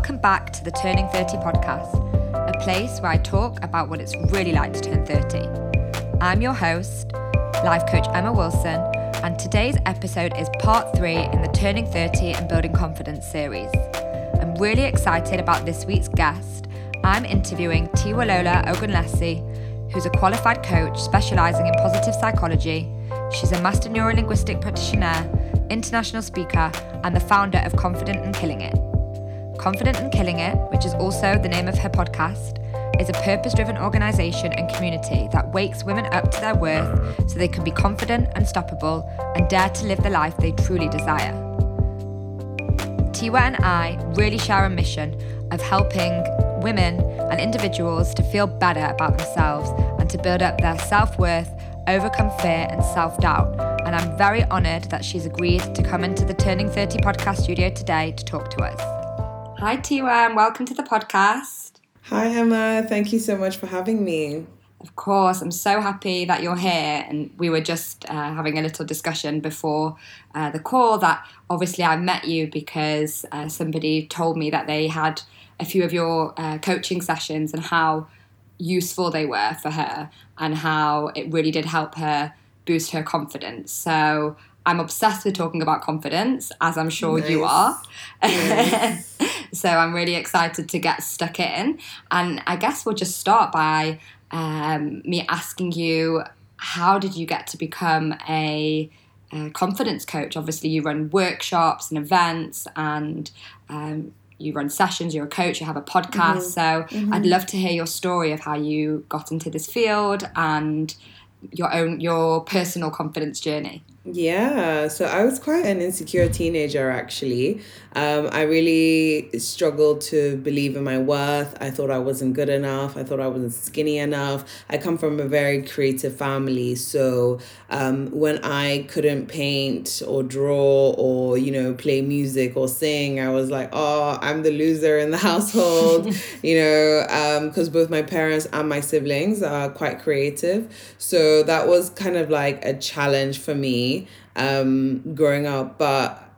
Welcome back to the Turning 30 podcast, a place where I talk about what it's really like to turn 30. I'm your host, life coach Emma Wilson, and today's episode is part three in the Turning 30 and Building Confidence series. I'm really excited about this week's guest. I'm interviewing Tiwalola Ogunlesi, who's a qualified coach specializing in positive psychology. She's a master neurolinguistic practitioner, international speaker, and the founder of Confident and Killing It. Confident and Killing It, which is also the name of her podcast, is a purpose driven organisation and community that wakes women up to their worth so they can be confident, unstoppable, and dare to live the life they truly desire. Tiwa and I really share a mission of helping women and individuals to feel better about themselves and to build up their self worth, overcome fear and self doubt. And I'm very honoured that she's agreed to come into the Turning 30 podcast studio today to talk to us. Hi, Tiwa, and welcome to the podcast. Hi, Emma. Thank you so much for having me. Of course, I'm so happy that you're here. And we were just uh, having a little discussion before uh, the call that obviously I met you because uh, somebody told me that they had a few of your uh, coaching sessions and how useful they were for her and how it really did help her boost her confidence. So I'm obsessed with talking about confidence, as I'm sure nice. you are. Nice. so I'm really excited to get stuck in. And I guess we'll just start by um, me asking you how did you get to become a, a, confidence coach? Obviously, you run workshops and events and um, you run sessions, you're a coach, you have a podcast. Mm-hmm. So mm-hmm. I'd love to hear your story of how you got into this field and your own your personal confidence journey. Yeah, so I was quite an insecure teenager actually. Um, I really struggled to believe in my worth. I thought I wasn't good enough. I thought I wasn't skinny enough. I come from a very creative family, so um, when I couldn't paint or draw or you know play music or sing, I was like, oh, I'm the loser in the household. you know, because um, both my parents and my siblings are quite creative, so that was kind of like a challenge for me um, growing up, but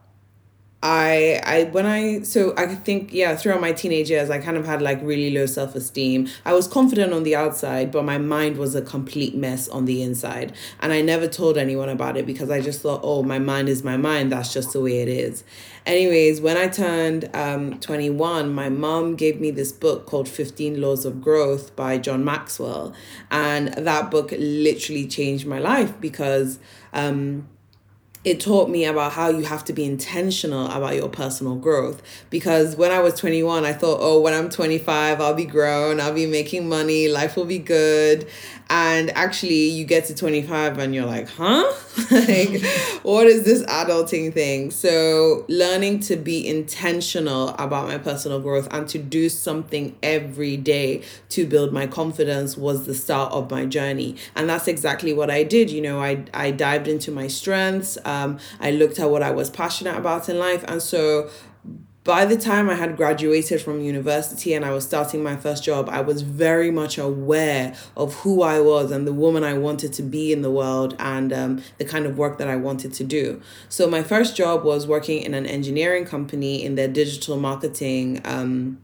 I I when I so I think yeah throughout my teenage years I kind of had like really low self esteem. I was confident on the outside, but my mind was a complete mess on the inside, and I never told anyone about it because I just thought, oh, my mind is my mind. That's just the way it is. Anyways, when I turned um, 21, my mom gave me this book called 15 Laws of Growth by John Maxwell. And that book literally changed my life because um, it taught me about how you have to be intentional about your personal growth. Because when I was 21, I thought, oh, when I'm 25, I'll be grown, I'll be making money, life will be good. And actually you get to 25 and you're like huh? Like what is this adulting thing? So learning to be intentional about my personal growth and to do something every day to build my confidence was the start of my journey. And that's exactly what i did. You know i, I dived into my strengths i looked at what i was passionate about in life and so by the time I had graduated from university and I was starting my first job, I was very much aware of who I was and the woman I wanted to be in the world and um, the kind of work that I wanted to do. So, my first job was working in an engineering company in their digital marketing. Um,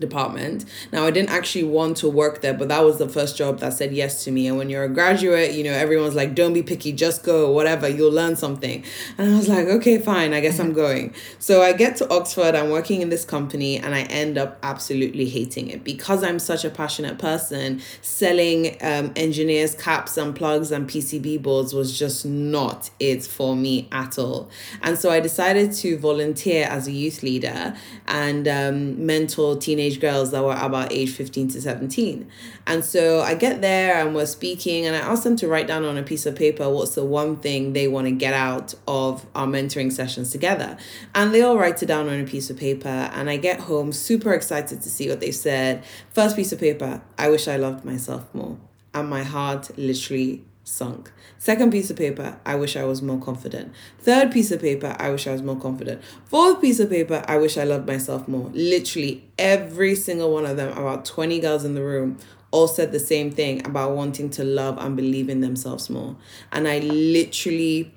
department. Now, I didn't actually want to work there, but that was the first job that said yes to me. And when you're a graduate, you know, everyone's like, don't be picky, just go, whatever, you'll learn something. And I was like, okay, fine, I guess I'm going. So I get to Oxford, I'm working in this company, and I end up absolutely hating it because I'm such a passionate person. Selling um, engineers caps and plugs and PCB boards was just not it for me at all. And so I decided to volunteer as a youth leader and um, mentor teenage teenage girls that were about age 15 to 17. And so I get there and we're speaking, and I ask them to write down on a piece of paper what's the one thing they want to get out of our mentoring sessions together. And they all write it down on a piece of paper, and I get home super excited to see what they said. First piece of paper, I wish I loved myself more. And my heart literally sunk. Second piece of paper, I wish I was more confident. Third piece of paper, I wish I was more confident. Fourth piece of paper, I wish I loved myself more. Literally every single one of them, about 20 girls in the room, all said the same thing about wanting to love and believe in themselves more. And I literally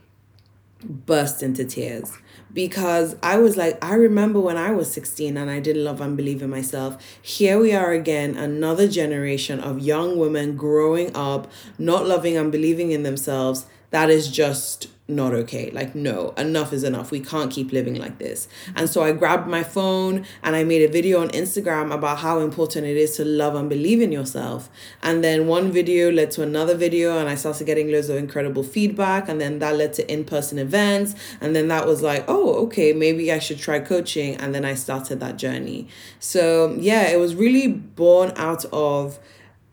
burst into tears because I was like, I remember when I was 16 and I didn't love and believe in myself. Here we are again, another generation of young women growing up, not loving and believing in themselves. That is just not okay. Like, no, enough is enough. We can't keep living like this. And so I grabbed my phone and I made a video on Instagram about how important it is to love and believe in yourself. And then one video led to another video, and I started getting loads of incredible feedback. And then that led to in person events. And then that was like, oh, okay, maybe I should try coaching. And then I started that journey. So, yeah, it was really born out of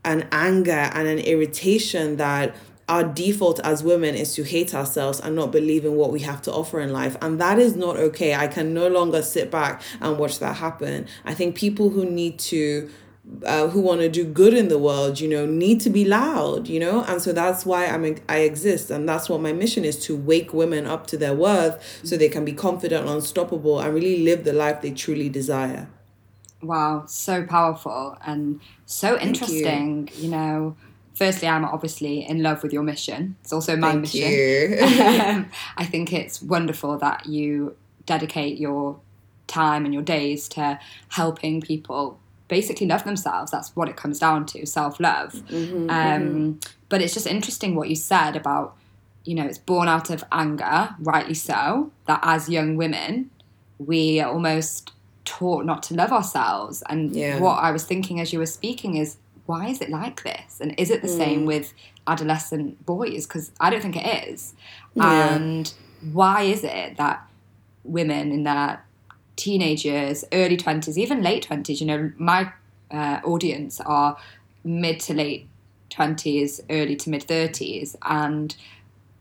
an anger and an irritation that our default as women is to hate ourselves and not believe in what we have to offer in life. And that is not okay. I can no longer sit back and watch that happen. I think people who need to uh, who want to do good in the world, you know, need to be loud, you know, and so that's why I'm I exist, and that's what my mission is to wake women up to their worth, so they can be confident, and unstoppable, and really live the life they truly desire. Wow, so powerful and so interesting. You. you know, firstly, I'm obviously in love with your mission. It's also my Thank mission. um, I think it's wonderful that you dedicate your time and your days to helping people basically love themselves. That's what it comes down to self love. Mm-hmm, um, mm-hmm. But it's just interesting what you said about, you know, it's born out of anger, rightly so, that as young women, we are almost taught not to love ourselves. And yeah. what I was thinking as you were speaking is why is it like this? And is it the mm. same with adolescent boys? Because I don't think it is. Yeah. And why is it that women in their teenage years, early 20s, even late 20s, you know, my uh, audience are mid to late 20s, early to mid 30s, and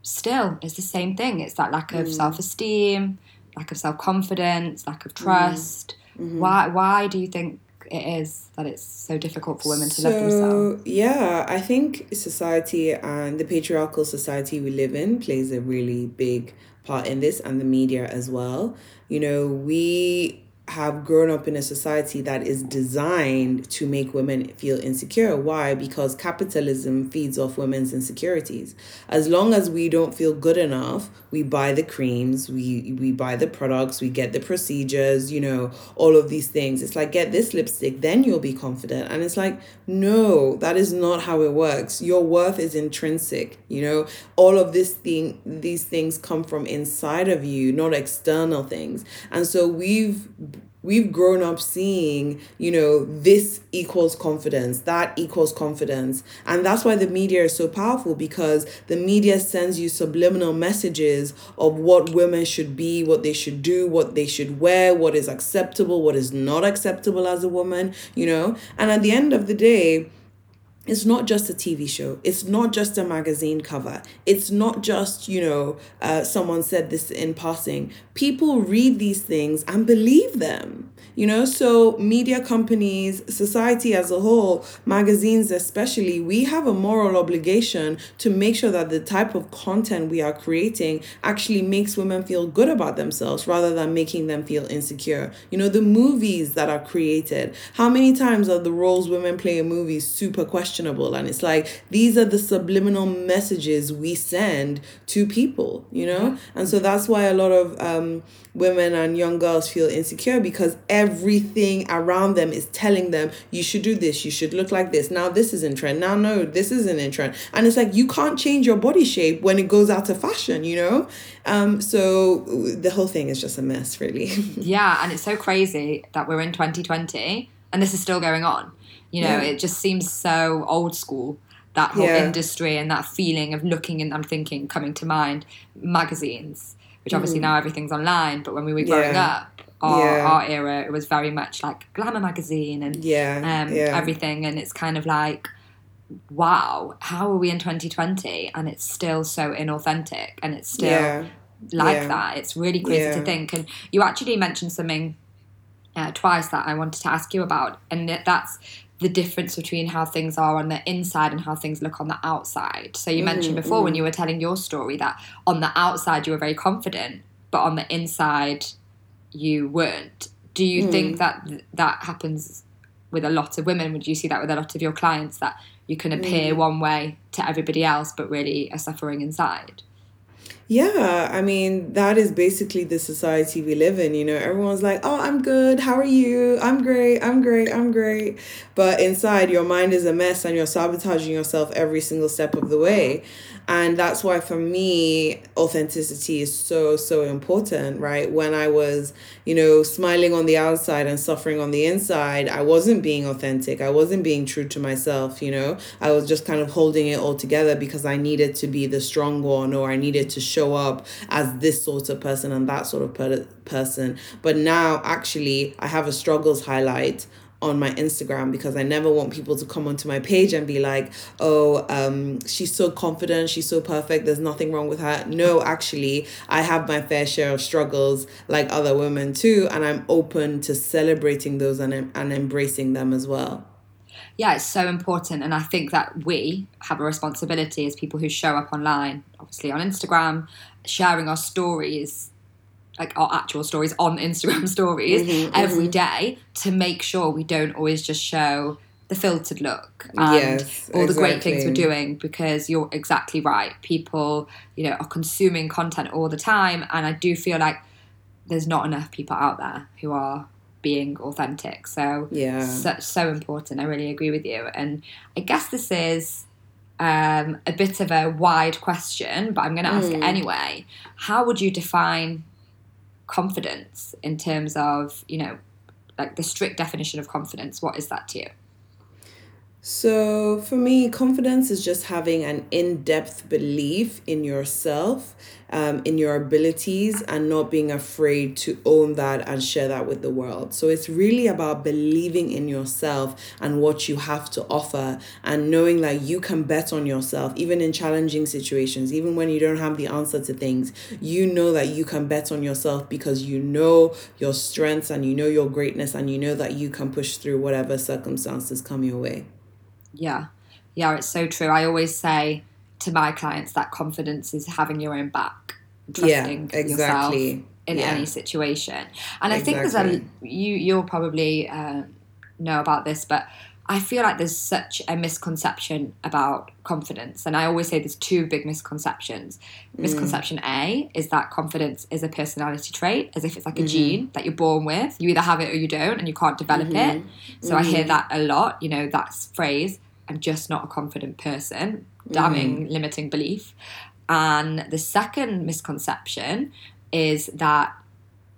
still it's the same thing. It's that lack of mm. self esteem, lack of self confidence, lack of mm. trust. Mm-hmm. Why, why do you think it is that it's so difficult for women to so, love themselves? Yeah, I think society and the patriarchal society we live in plays a really big part in this and the media as well. You know, we have grown up in a society that is designed to make women feel insecure. Why? Because capitalism feeds off women's insecurities. As long as we don't feel good enough, we buy the creams, we we buy the products, we get the procedures, you know, all of these things. It's like get this lipstick, then you'll be confident. And it's like, no, that is not how it works. Your worth is intrinsic, you know. All of this thing these things come from inside of you, not external things. And so we've we've grown up seeing, you know, this equals confidence, that equals confidence. And that's why the media is so powerful because the media sends you subliminal messages of what women should be, what they should do, what they should wear, what is acceptable, what is not acceptable as a woman, you know? And at the end of the day, it's not just a TV show. It's not just a magazine cover. It's not just, you know, uh, someone said this in passing. People read these things and believe them. You know, so media companies, society as a whole, magazines especially, we have a moral obligation to make sure that the type of content we are creating actually makes women feel good about themselves rather than making them feel insecure. You know, the movies that are created, how many times are the roles women play in movies super questionable? And it's like these are the subliminal messages we send to people, you know? And so that's why a lot of um, women and young girls feel insecure because everything around them is telling them you should do this you should look like this. Now this is in trend. Now no this isn't in trend. And it's like you can't change your body shape when it goes out of fashion you know? Um so the whole thing is just a mess really. Yeah and it's so crazy that we're in 2020 and this is still going on you know yeah. it just seems so old school that whole yeah. industry and that feeling of looking and I'm thinking coming to mind magazines which obviously mm. now everything's online. But when we were growing yeah. up, our, yeah. our era, it was very much like Glamour magazine and yeah, um, yeah. everything. And it's kind of like, wow, how are we in 2020 and it's still so inauthentic and it's still yeah. like that? It's really crazy to think. And you actually mentioned something uh, twice that I wanted to ask you about, and that's the difference between how things are on the inside and how things look on the outside. So you mm, mentioned before mm. when you were telling your story that on the outside you were very confident, but on the inside you weren't. Do you mm. think that that happens with a lot of women? Would you see that with a lot of your clients that you can appear mm. one way to everybody else, but really are suffering inside? Yeah, I mean, that is basically the society we live in. You know, everyone's like, oh, I'm good. How are you? I'm great. I'm great. I'm great. But inside, your mind is a mess and you're sabotaging yourself every single step of the way. And that's why for me, authenticity is so, so important, right? When I was, you know, smiling on the outside and suffering on the inside, I wasn't being authentic. I wasn't being true to myself, you know? I was just kind of holding it all together because I needed to be the strong one or I needed to show up as this sort of person and that sort of per- person. But now, actually, I have a struggles highlight on my Instagram because I never want people to come onto my page and be like, oh, um, she's so confident, she's so perfect, there's nothing wrong with her. No, actually, I have my fair share of struggles like other women too, and I'm open to celebrating those and, and embracing them as well. Yeah, it's so important. And I think that we have a responsibility as people who show up online, obviously on Instagram, sharing our stories like our actual stories on Instagram stories mm-hmm, every mm-hmm. day to make sure we don't always just show the filtered look and yes, all the great things we're doing because you're exactly right. People, you know, are consuming content all the time and I do feel like there's not enough people out there who are being authentic. So yeah, so, so important. I really agree with you. And I guess this is um, a bit of a wide question, but I'm going to ask mm. it anyway. How would you define confidence in terms of, you know, like the strict definition of confidence? What is that to you? So, for me, confidence is just having an in depth belief in yourself, um, in your abilities, and not being afraid to own that and share that with the world. So, it's really about believing in yourself and what you have to offer, and knowing that you can bet on yourself, even in challenging situations, even when you don't have the answer to things. You know that you can bet on yourself because you know your strengths and you know your greatness, and you know that you can push through whatever circumstances come your way. Yeah. Yeah, it's so true. I always say to my clients that confidence is having your own back, trusting yeah, exactly. yourself in yeah. any situation. And exactly. I think there's a you you'll probably uh, know about this, but I feel like there's such a misconception about confidence. And I always say there's two big misconceptions. Mm. Misconception A is that confidence is a personality trait, as if it's like a mm-hmm. gene that you're born with. You either have it or you don't, and you can't develop mm-hmm. it. So mm-hmm. I hear mm-hmm. that a lot, you know, that phrase, I'm just not a confident person, damning, mm-hmm. limiting belief. And the second misconception is that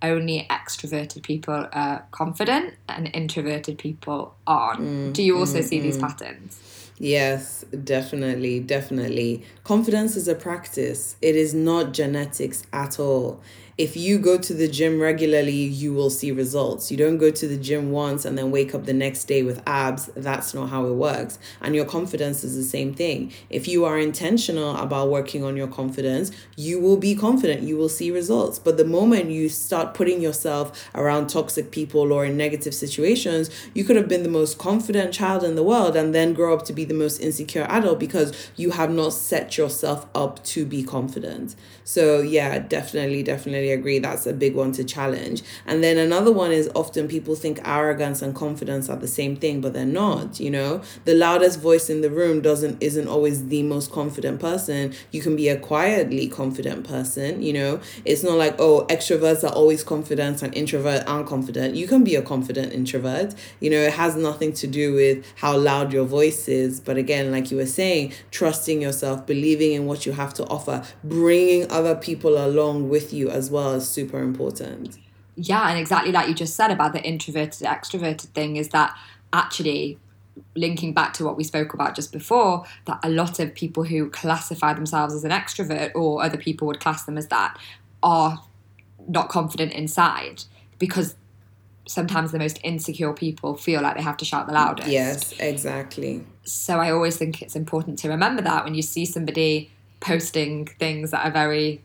only extroverted people are confident and introverted people aren't. Mm, Do you also mm, see mm. these patterns? Yes, definitely, definitely. Confidence is a practice. It is not genetics at all if you go to the gym regularly, you will see results. You don't go to the gym once and then wake up the next day with abs. That's not how it works. And your confidence is the same thing. If you are intentional about working on your confidence, you will be confident. You will see results. But the moment you start putting yourself around toxic people or in negative situations, you could have been the most confident child in the world and then grow up to be the most insecure adult because you have not set yourself up to be confident. So, yeah, definitely, definitely definitely agree that's a big one to challenge. And then another one is often people think arrogance and confidence are the same thing, but they're not, you know. The loudest voice in the room doesn't isn't always the most confident person. You can be a quietly confident person, you know. It's not like, oh, extroverts are always confident and introverts aren't confident. You can be a confident introvert. You know, it has nothing to do with how loud your voice is. But again, like you were saying, trusting yourself, believing in what you have to offer, bringing other people along with you as well is super important. Yeah, and exactly like you just said about the introverted extroverted thing is that actually linking back to what we spoke about just before that a lot of people who classify themselves as an extrovert or other people would class them as that are not confident inside because sometimes the most insecure people feel like they have to shout the loudest. Yes, exactly. So I always think it's important to remember that when you see somebody posting things that are very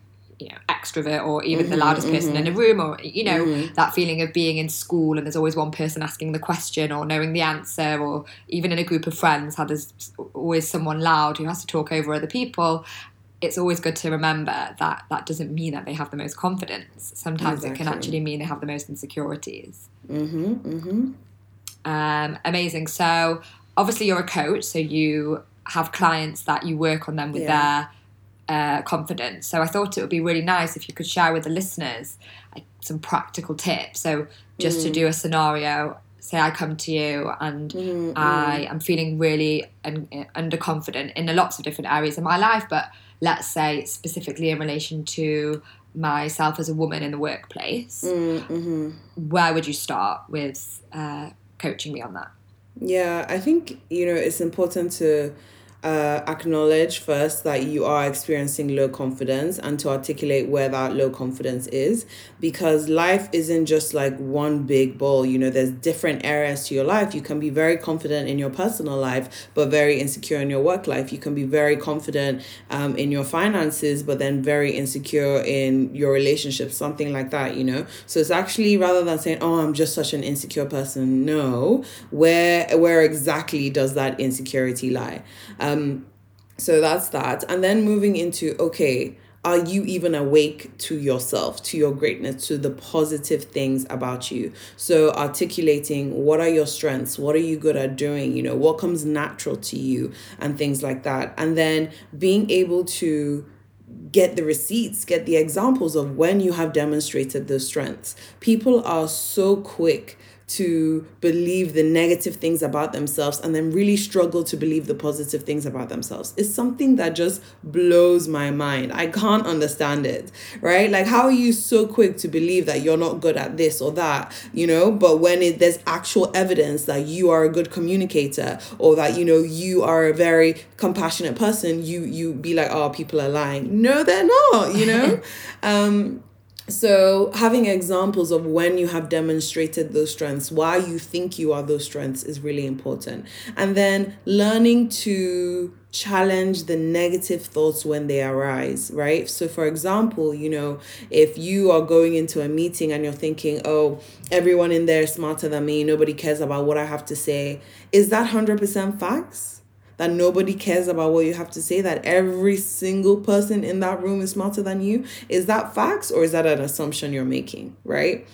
extrovert or even mm-hmm, the loudest person mm-hmm. in a mm-hmm. room or you know mm-hmm. that feeling of being in school and there's always one person asking the question or knowing the answer or even in a group of friends how there's always someone loud who has to talk over other people it's always good to remember that that doesn't mean that they have the most confidence sometimes exactly. it can actually mean they have the most insecurities mm-hmm, mm-hmm. Um, amazing so obviously you're a coach so you have clients that you work on them with yeah. their uh, confidence. So I thought it would be really nice if you could share with the listeners like, some practical tips. So just to do mm. a scenario, say I come to you and mm-hmm, I mm. am feeling really un- underconfident in lots of different areas of my life, but let's say specifically in relation to myself as a woman in the workplace, mm, mm-hmm. where would you start with uh, coaching me on that? Yeah, I think, you know, it's important to uh, acknowledge first that you are experiencing low confidence and to articulate where that low confidence is because life isn't just like one big ball. You know, there's different areas to your life. You can be very confident in your personal life, but very insecure in your work life. You can be very confident um, in your finances, but then very insecure in your relationship, something like that, you know? So it's actually rather than saying, oh, I'm just such an insecure person, no, where, where exactly does that insecurity lie? Um, Um, so that's that. And then moving into, okay, are you even awake to yourself, to your greatness, to the positive things about you? So, articulating what are your strengths, what are you good at doing, you know, what comes natural to you, and things like that. And then being able to get the receipts, get the examples of when you have demonstrated those strengths. People are so quick to believe the negative things about themselves and then really struggle to believe the positive things about themselves is something that just blows my mind. I can't understand it, right? Like, how are you so quick to believe that you're not good at this or that, you know? But when it, there's actual evidence that you are a good communicator or that, you know, you are a very compassionate person, you, you be like, oh, people are lying. No, they're not, you know? um, so, having examples of when you have demonstrated those strengths, why you think you are those strengths is really important. And then learning to challenge the negative thoughts when they arise, right? So, for example, you know, if you are going into a meeting and you're thinking, oh, everyone in there is smarter than me, nobody cares about what I have to say, is that 100% facts? That nobody cares about what you have to say, that every single person in that room is smarter than you? Is that facts or is that an assumption you're making, right?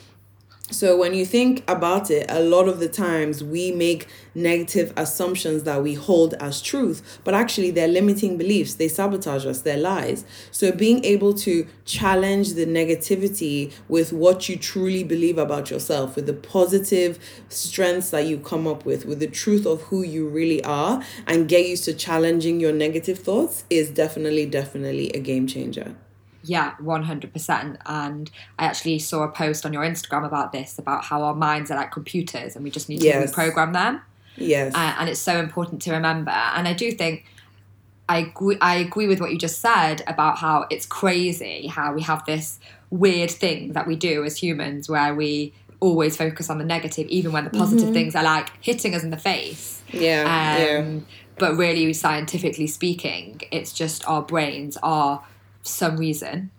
So when you think about it, a lot of the times we make negative assumptions that we hold as truth, but actually they're limiting beliefs. They sabotage us, they're lies. So being able to challenge the negativity with what you truly believe about yourself, with the positive strengths that you come up with, with the truth of who you really are, and get used to challenging your negative thoughts is definitely, definitely a game changer. Yeah, 100%. And I actually saw a post on your Instagram about this, about how our minds are like computers and we just need to Yes. reprogram them. Yes. Uh, and it's so important to remember. And I do think I agree, I agree with what you just said about how it's crazy how we have this weird thing that we do as humans where we always focus on the negative, even when the positive things are like hitting us in the face. yeah. yeah. Um, But really, scientifically speaking, it's just our brains are, some reason,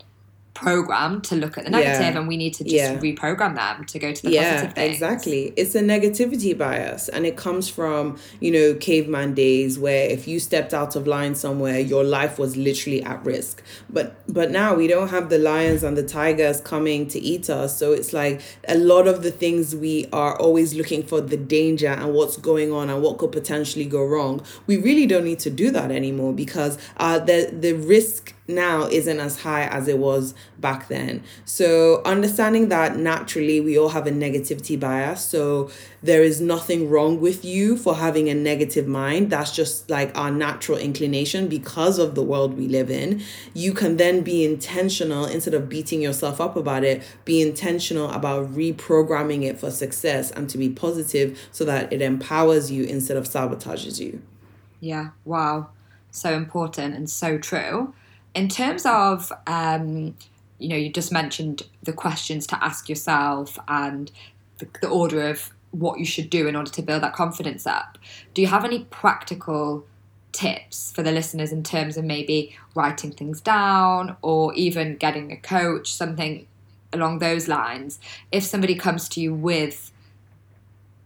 programmed to look at the negative, Yeah. and we need to just Yeah. reprogram them to go to the yeah positive things. exactly it's a negativity bias and it comes from you know caveman days where if you stepped out of line somewhere your life was literally at risk but but now we don't have the lions and the tigers coming to eat us so it's like a lot of the things we are always looking for the danger and what's going on and what could potentially go wrong we really don't need to do that anymore because uh the the risk now isn't as high as it was back then. So, understanding that naturally we all have a negativity bias. So, there is nothing wrong with you for having a negative mind. That's just like our natural inclination because of the world we live in. You can then be intentional instead of beating yourself up about it, be intentional about reprogramming it for success and to be positive so that it empowers you instead of sabotages you. Yeah, wow. So important and so true. In terms of, um, you know, you just mentioned the questions to ask yourself and the, the order of what you should do in order to build that confidence up. Do you have any practical tips for the listeners in terms of maybe writing things down or even getting a coach, something along those lines? If somebody comes to you with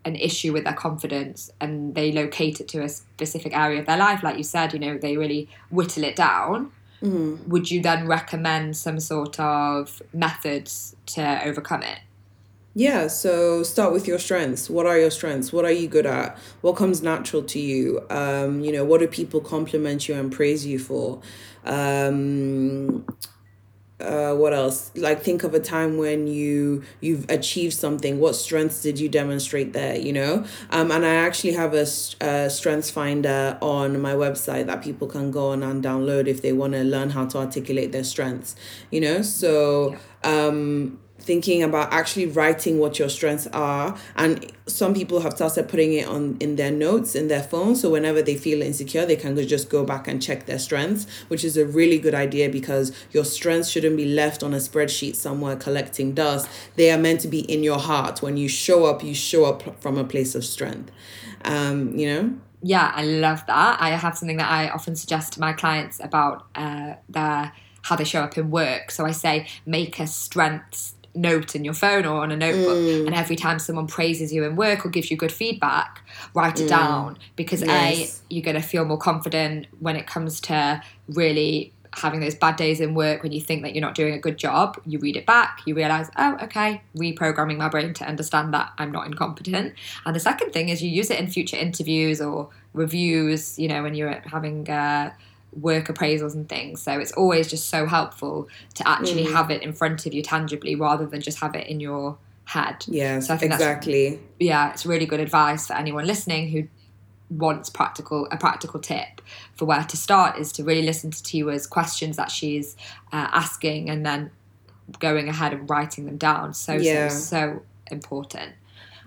an issue with their confidence and they locate it to a specific area of their life, like you said, you know, they really whittle it down. Would you then recommend some sort of methods to overcome it? Yeah, so start with your strengths. What are your strengths? What are you good at? What comes natural to you? Um, you know, what do people compliment you and praise you for? Um, uh, what else? Like think of a time when you you've achieved something. What strengths did you demonstrate there? You know, um, and I actually have a, a strengths finder on my website that people can go on and download if they want to learn how to articulate their strengths. You know, so um thinking about actually writing what your strengths are. And some people have started putting it on in their notes in their phone. So whenever they feel insecure they can just go back and check their strengths which is a really good idea because your strengths shouldn't be left on a spreadsheet somewhere collecting dust. They are meant to be in your heart. When you show up you show up from a place of strength. Um you know? Yeah i love that. I have something that i often suggest to my clients about uh their how they show up in work. So i say make a strengths note in your phone or on a notebook mm. and every time someone praises you in work or gives you good feedback write it mm. down because yes. a you're going to feel more confident when it comes to really having those bad days in work when you think that you're not doing a good job you read it back you realize oh okay reprogramming my brain to understand that i'm not incompetent and the second thing is you use it in future interviews or reviews you know when you're having uh, work appraisals and things. So it's always just so helpful to actually mm. have it in front of you tangibly rather than just have it in your head. Yeah, so I think exactly. yeah, it's really good advice for anyone listening who wants practical a practical tip for where to start is to really listen to Tiwa's questions that she's uh, asking and then going ahead and writing them down. So yeah. so so important.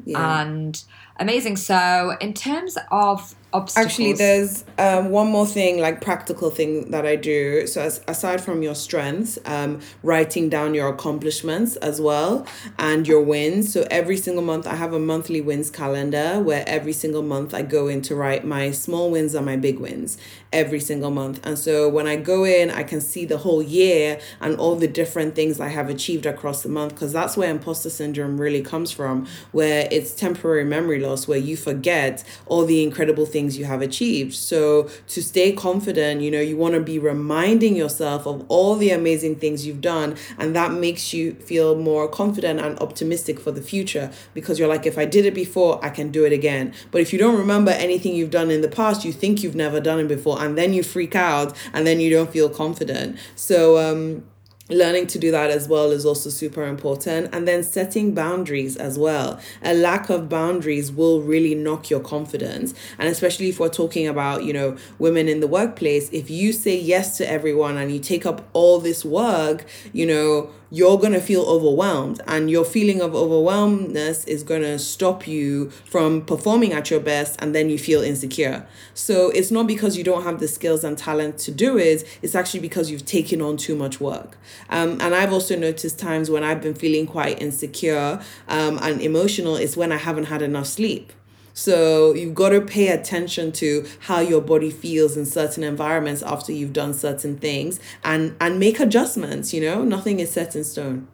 Yeah. And amazing. So in terms of obstacles. Actually, there's um, one more thing, like practical thing that I do. So as, aside from your strengths, um, writing down your accomplishments as well and your wins. So every single month, I have a monthly wins calendar where every single month I go in to write my small wins and my big wins every single month. And so when I go in, I can see the whole year and all the different things I have achieved across the month because that's where imposter syndrome really comes from, where it's temporary memory loss, where you forget all the incredible things you have achieved. So to stay confident, you know, you want to be reminding yourself of all the amazing things you've done. And that makes you feel more confident and optimistic for the future because you're like, if I did it before, I can do it again. But if you don't remember anything you've done in the past, you think you've never done it before and then you freak out and then you don't feel confident. So, um, learning to do that as well is also super important. And then setting boundaries as well. A lack of boundaries will really knock your confidence. And especially if we're talking about you know women in the workplace if you say yes to everyone and you take up all this work you know you're going to feel overwhelmed and your feeling of overwhelmedness is going to stop you from performing at your best and then you feel insecure. So it's not because you don't have the skills and talent to do it it's actually because you've taken on too much work. Um, and i've also noticed times when i've been feeling quite insecure um, and emotional is when i haven't had enough sleep so you've got to pay attention to how your body feels in certain environments after you've done certain things and and make adjustments, you know? Nothing is set in stone.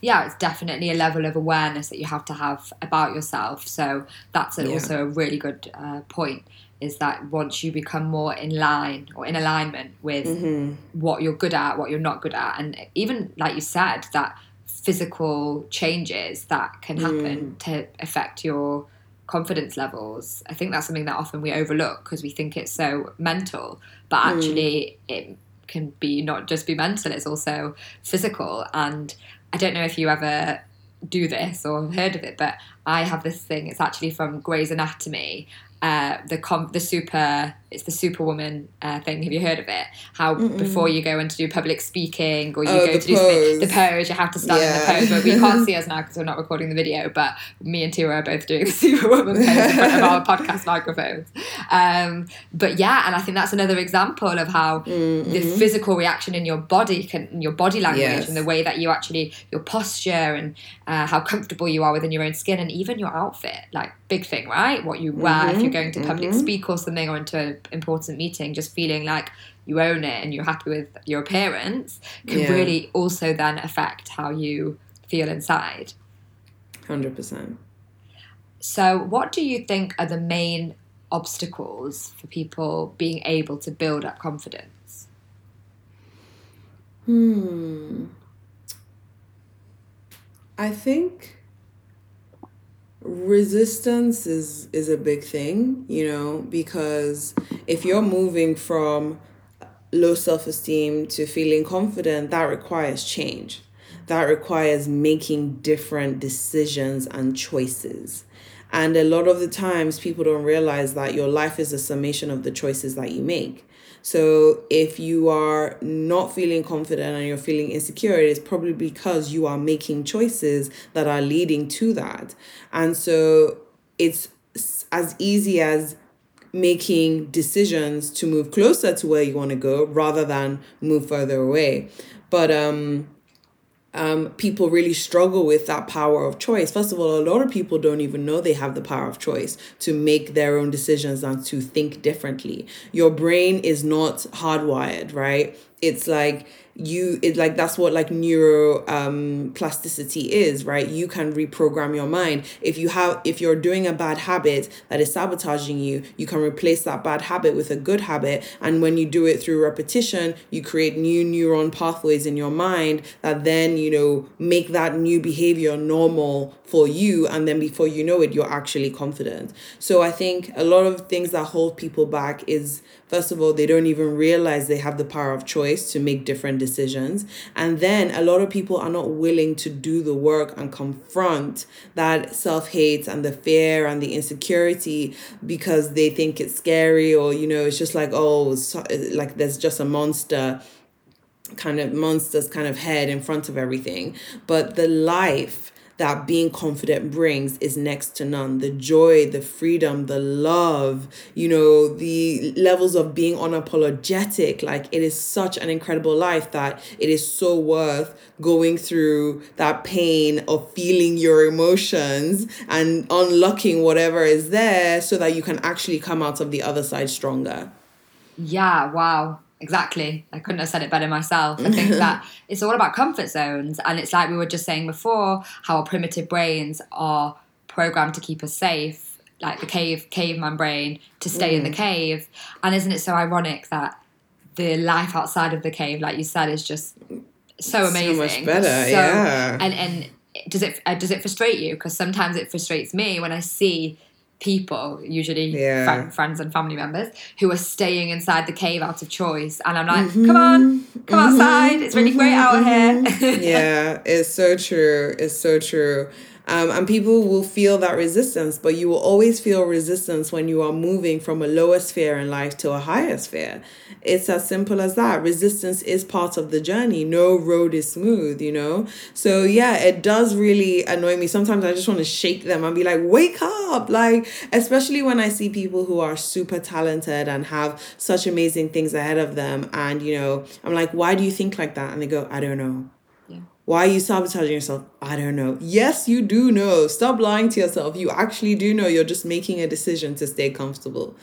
Yeah, it's definitely a level of awareness that you have to have about yourself. So that's a, yeah. also a really good uh, point is that once you become more in line or in alignment with mm-hmm. what you're good at, what you're not good at, and even like you said, that physical changes that can happen mm. to affect your confidence levels. I think that's something that often we overlook because we think it's so mental, but hmm. actually mm. it can be not just be mental, it's also physical. And I don't know if you ever do this or have heard of it, but I have this thing, it's actually from Grey's Anatomy. Uh, the com- the super it's the superwoman uh, thing. Have you heard of it? How Mm-mm. before you go in to do public speaking or you oh, go to pose. do the pose, you have to stand yeah. in the pose. But we can't see us now because we're not recording the video. But me and Tiwa are both doing the superwoman pose in front of our podcast microphones. Um, but yeah, and I think that's another example of how mm-hmm. the physical reaction in your body can, your body language, yes. and the way that you actually your posture and uh, how comfortable you are within your own skin, and even your outfit, like big thing, right? What you wear mm-hmm. if you're going to public mm-hmm. speak or something, or into an important meeting, just feeling like you own it and you're happy with your appearance can yeah. really also then affect how you feel inside. 100%. So, what do you think are the main obstacles for people being able to build up confidence? Hmm. I think resistance is is a big thing you know because if you're moving from low self-esteem to feeling confident that requires change that requires making different decisions and choices and a lot of the times people don't realize that your life is a summation of the choices that you make so if you are not feeling confident and you're feeling insecure, it is probably because you are making choices that are leading to that. And so it's as easy as making decisions to move closer to where you want to go rather than move further away. But um um, people really struggle with that power of choice. First of all, a lot of people don't even know they have the power of choice to make their own decisions and to think differently. Your brain is not hardwired, right? It's like you it like that's what like neuro um plasticity is right? You can reprogram your mind. If you have if you're doing a bad habit that is sabotaging you you can replace that bad habit with a good habit. And when you do it through repetition you create new neuron pathways in your mind that then you know make that new behavior normal for you and then before you know it you're actually confident. So i think a lot of things that hold people back is first of all they don't even realize they have the power of choice to make different decisions. And then a lot of people are not willing to do the work and confront that self-hate and the fear and the insecurity because they think it's scary or you know it's just like oh so, like there's just a monster kind of monster's kind of head in front of everything. But the life that being confident brings is next to none. The joy, the freedom, the love, you know, the levels of being unapologetic. Like it is such an incredible life that it is so worth going through that pain of feeling your emotions and unlocking whatever is there so that you can actually come out of the other side stronger. Yeah, wow. Exactly. I couldn't have said it better myself. I think that it's all about comfort zones. And it's like we were just saying before, how our primitive brains are programmed to keep us safe, like the cave caveman brain to stay mm. in the mm. cave. And isn't it so ironic that the life outside of the cave, like you said, is just so amazing. So much better, so, yeah. And and does it uh, does it frustrate you? Because sometimes it frustrates me when I see people, usually yeah. friends and family members, who are staying inside the cave out of choice. And I'm like, mm-hmm. come on, come mm-hmm. outside. It's really mm-hmm. great out mm-hmm. here. yeah, it's so true. It's so true. Um, and people will feel that resistance, but you will always feel resistance when you are moving from a lower sphere in life to a higher sphere. It's as simple as that. Resistance is part of the journey. No road is smooth, you know? So, yeah, it does really annoy me. Sometimes I just want to shake them and be like, wake up. Like, especially when I see people who are super talented and have such amazing things ahead of them. And, you know, I'm like, why do you think like that? And they go, I don't know. Why are you sabotaging yourself? I don't know. Yes, you do know. Stop lying to yourself. You actually do know. You're just making a decision to stay comfortable.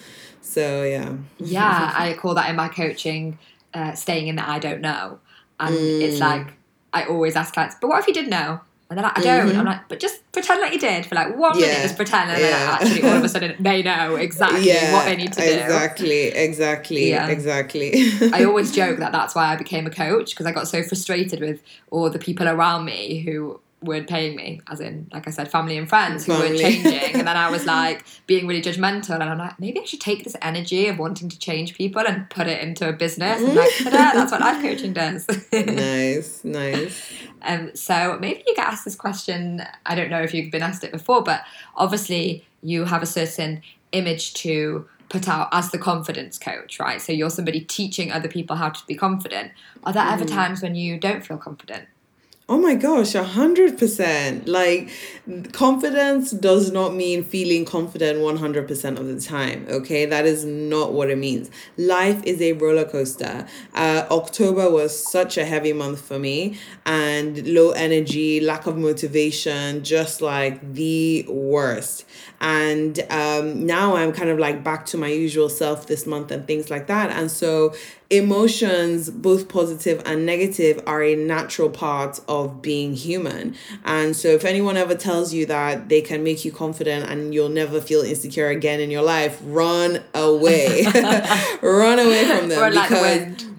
So, yeah. Yeah, I call that in my coaching uh, staying in the I don't know. And mm. it's like, I always ask clients, but what if you did know? And they're like, I don't. Mm-hmm. I'm like, but just pretend like you did for like one yeah. minute, just pretend. And yeah. then actually all of a sudden they know exactly yeah, what they need to do. Exactly, exactly, exactly. I always joke that that's why I became a coach because I got so frustrated with all the people around me who weren't paying me, as in, like I said, family and friends family. who were changing. and then I was like being really judgmental. And I'm like, maybe I should take this energy of wanting to change people and put it into a business. And like, that's what life coaching does. nice, nice. Um, so maybe you get asked this question. I don't know if you've been asked it before, but obviously you have a certain image to put out as the confidence coach, right? So you're somebody teaching other people how to be confident. Are there mm. ever times when you don't feel confident? Oh my gosh, a hundred percent. Like confidence does not mean feeling confident 100% of the time. Okay. That is not what it means. Life is a roller coaster. Uh, October was such a heavy month for me and low energy, lack of motivation, just like the worst. And um, now I'm kind of like back to my usual self this month and things like that. And so emotions, both positive and negative, are a natural part of being human. And so, if anyone ever tells you that they can make you confident and you'll never feel insecure again in your life, run away. run away from them because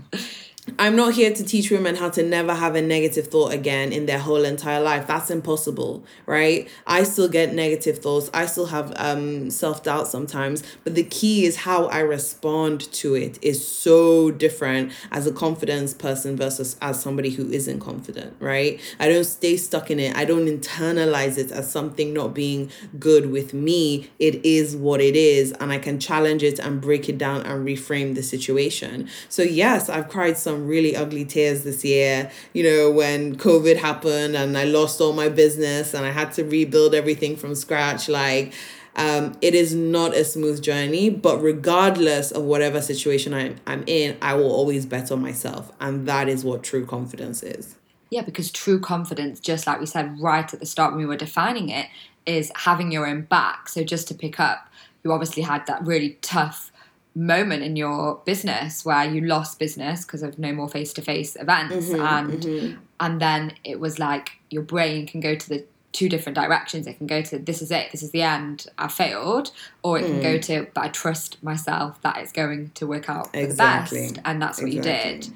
I'm not here to teach women how to never have a negative thought again in their whole entire life. That's impossible, right? I still get negative thoughts. I still have um, self doubt sometimes. But the key is how I respond to it is so different as a confidence person versus as somebody who isn't confident, right? I don't stay stuck in it. I don't internalize it as something not being good with me. It is what it is. And I can challenge it and break it down and reframe the situation. So, yes, I've cried some really ugly tears this year, you know, when COVID happened and I lost all my business and I had to rebuild everything from scratch. Like, um, it is not a smooth journey, but regardless of whatever situation I'm, I'm in, I will always bet on myself. And that is what true confidence is. Yeah, because true confidence, just like we said right at the start when we were defining it, is having your own back. So, just to pick up, you obviously had that really tough moment in your business where you lost business because of no more face-to-face events mm-hmm, and mm-hmm. and then it was like your brain can go to the two different directions it can go to this is it this is the end i failed or it mm. can go mm. to but i trust myself that it's going to work out for exactly. the best and that's what exactly. you did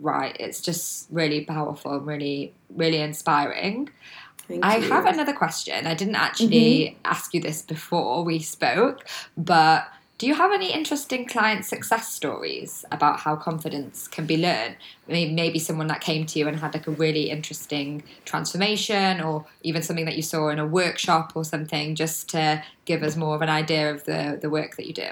right it's just really powerful really really inspiring Thank I you. have another question. I didn't actually mm-hmm. ask you this before we spoke, but do you have any interesting client success stories about how confidence can be learned? Maybe someone that came to you and had like a really interesting transformation, or even something that you saw in a workshop or something, just to give us more of an idea of the, the work that you do.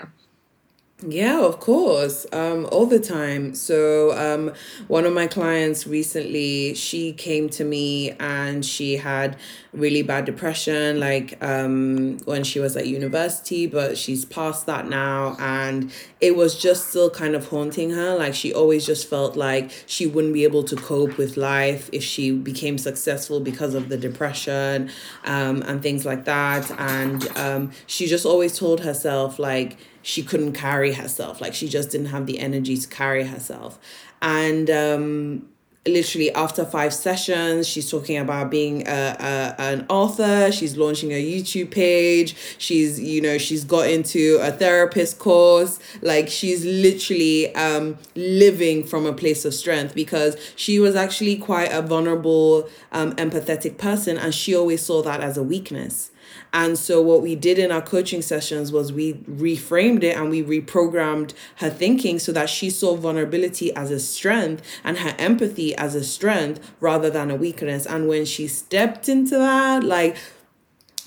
Yeah, of course. Um, all the time. So, um, one of my clients recently, she came to me and she had really bad depression, like um, when she was at university, but she's past that now. And it was just still kind of haunting her. Like, she always just felt like she wouldn't be able to cope with life if she became successful because of the depression um, and things like that. And um, she just always told herself, like, she couldn't carry herself. Like she just didn't have the energy to carry herself. And um literally after five sessions she's talking about being a, a, an author. She's launching a youtube page. She's you know she's got into a therapist course. Like she's literally um living from a place of strength because she was actually quite a vulnerable um empathetic person and she always saw that as a weakness and so what we did in our coaching sessions was we reframed it and we reprogrammed her thinking so that she saw vulnerability as a strength and her empathy as a strength rather than a weakness. And when she stepped into that, like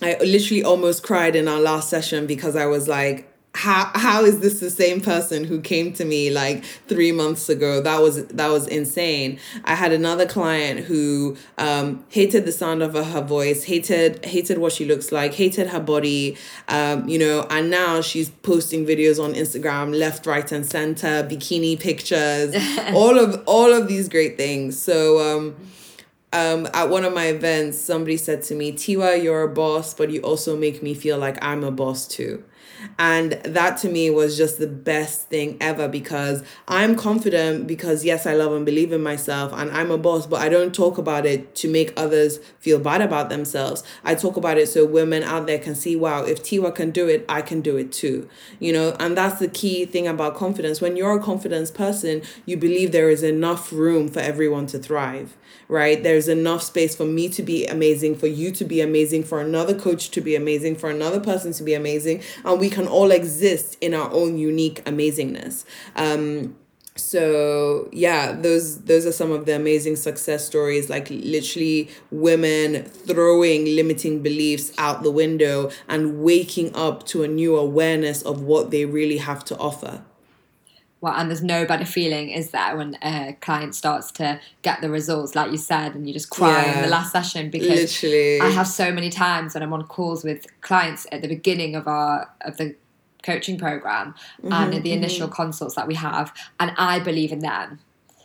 I literally almost cried in our last session because I was like, how how is this the same person who came to me like three months ago? That was that was insane. I had another client who um hated the sound of her, voice hated hated what she looks like hated her body. Um you know and now she's posting videos on instagram left right and center bikini pictures all of all of these great things. So um um, at one of my events, somebody said to me, Tiwa, you're a boss, but you also make me feel like I'm a boss too. And that to me was just the best thing ever because I'm confident because, yes, I love and believe in myself and I'm a boss, but I don't talk about it to make others feel bad about themselves. I talk about it so women out there can see, wow, if Tiwa can do it, I can do it too. You know, and that's the key thing about confidence. When you're a confidence person, you believe there is enough room for everyone to thrive right? There's enough space for me to be amazing, for you to be amazing, for another coach to be amazing, for another person to be amazing, and we can all exist in our own unique amazingness. Um, so yeah those those are some of the amazing success stories like literally women throwing limiting beliefs out the window and waking up to a new awareness of what they really have to offer well, and there's no better feeling, is there, when a client starts to get the results, like you said, and you just cry yeah, in the last session because literally. I have so many times when I'm on calls with clients at the beginning of our of the coaching program mm-hmm, and in the mm-hmm. initial consults that we have, and I believe in them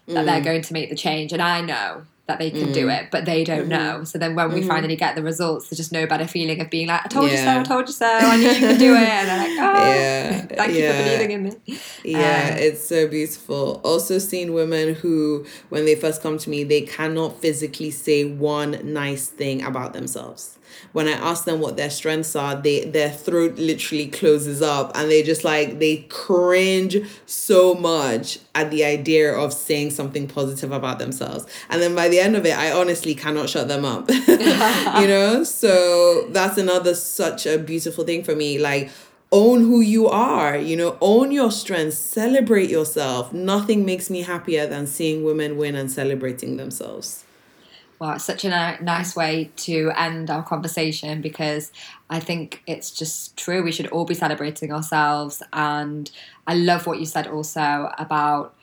that mm. they're going to make the change, and I know that they can mm. do it, but they don't mm-hmm. know. So then when we mm-hmm. finally get the results, there's just no better feeling of being like, I told yeah. you so, I told you so, I knew you could do it. And they're like, oh, yeah, thank Thank you for believing in me. Yeah, Um, it's so beautiful. Also, seeing women who, when they first come to me, they cannot physically say one nice thing about themselves. When I ask them what their strengths are, they their throat literally closes up, and they just like they cringe so much at the idea of saying something positive about themselves. And then by the end of it, I honestly cannot shut them up. you know, so that's another such a beautiful thing for me. Like own who you are you know own your strengths celebrate yourself nothing makes me happier than seeing women win and celebrating themselves Well, it's such a ni- nice way to end our conversation because I think it's just true. We should all be celebrating ourselves. And I love what you said also about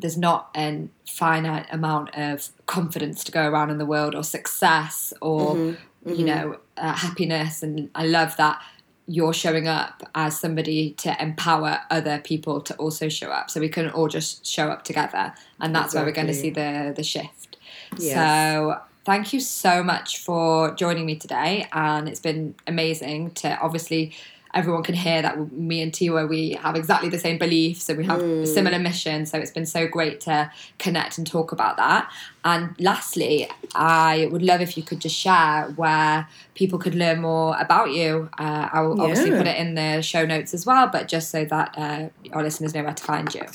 there's not a finite amount of confidence to go around in the world or success or, you know, uh, happiness. And I love that you're showing up as somebody to empower other people to also show up. So we can all just show up together. And that's where we're going to see the, the shift. Yes. So thank you so much for joining me today, and it's been amazing to obviously. Everyone can hear that me and Tiwa we have exactly the same beliefs and we have a similar mission. So it's been so great to connect and talk about that. And lastly, I would love if you could just share where people could learn more about you. Uh, I'll obviously put it in the show notes as well, but just so that uh, our listeners know where to find you.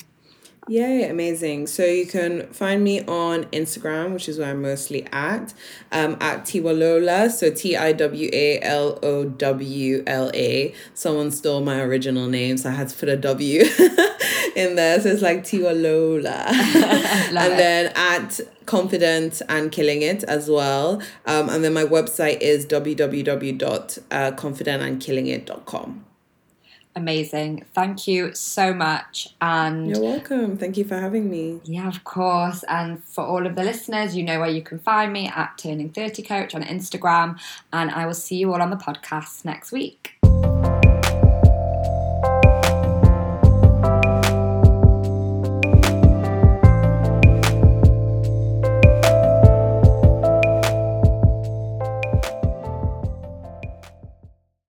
Yay, amazing. So you can find me on Instagram, which is where I'm mostly at, um, at Tiwalola. So T I W A L O W L A. Someone stole my original name, so I had to put a W in there. So it's like Tiwalola. and it. then at Confident and Killing It as well. Um, and then my website is www.confidentandkillingit.com. Amazing. Thank you so much. And You're welcome. Thank you for having me. Yeah, of course. And for all of the listeners, you know where you can find me at Turning 30 Coach on Instagram. And I will see you all on the podcast next week.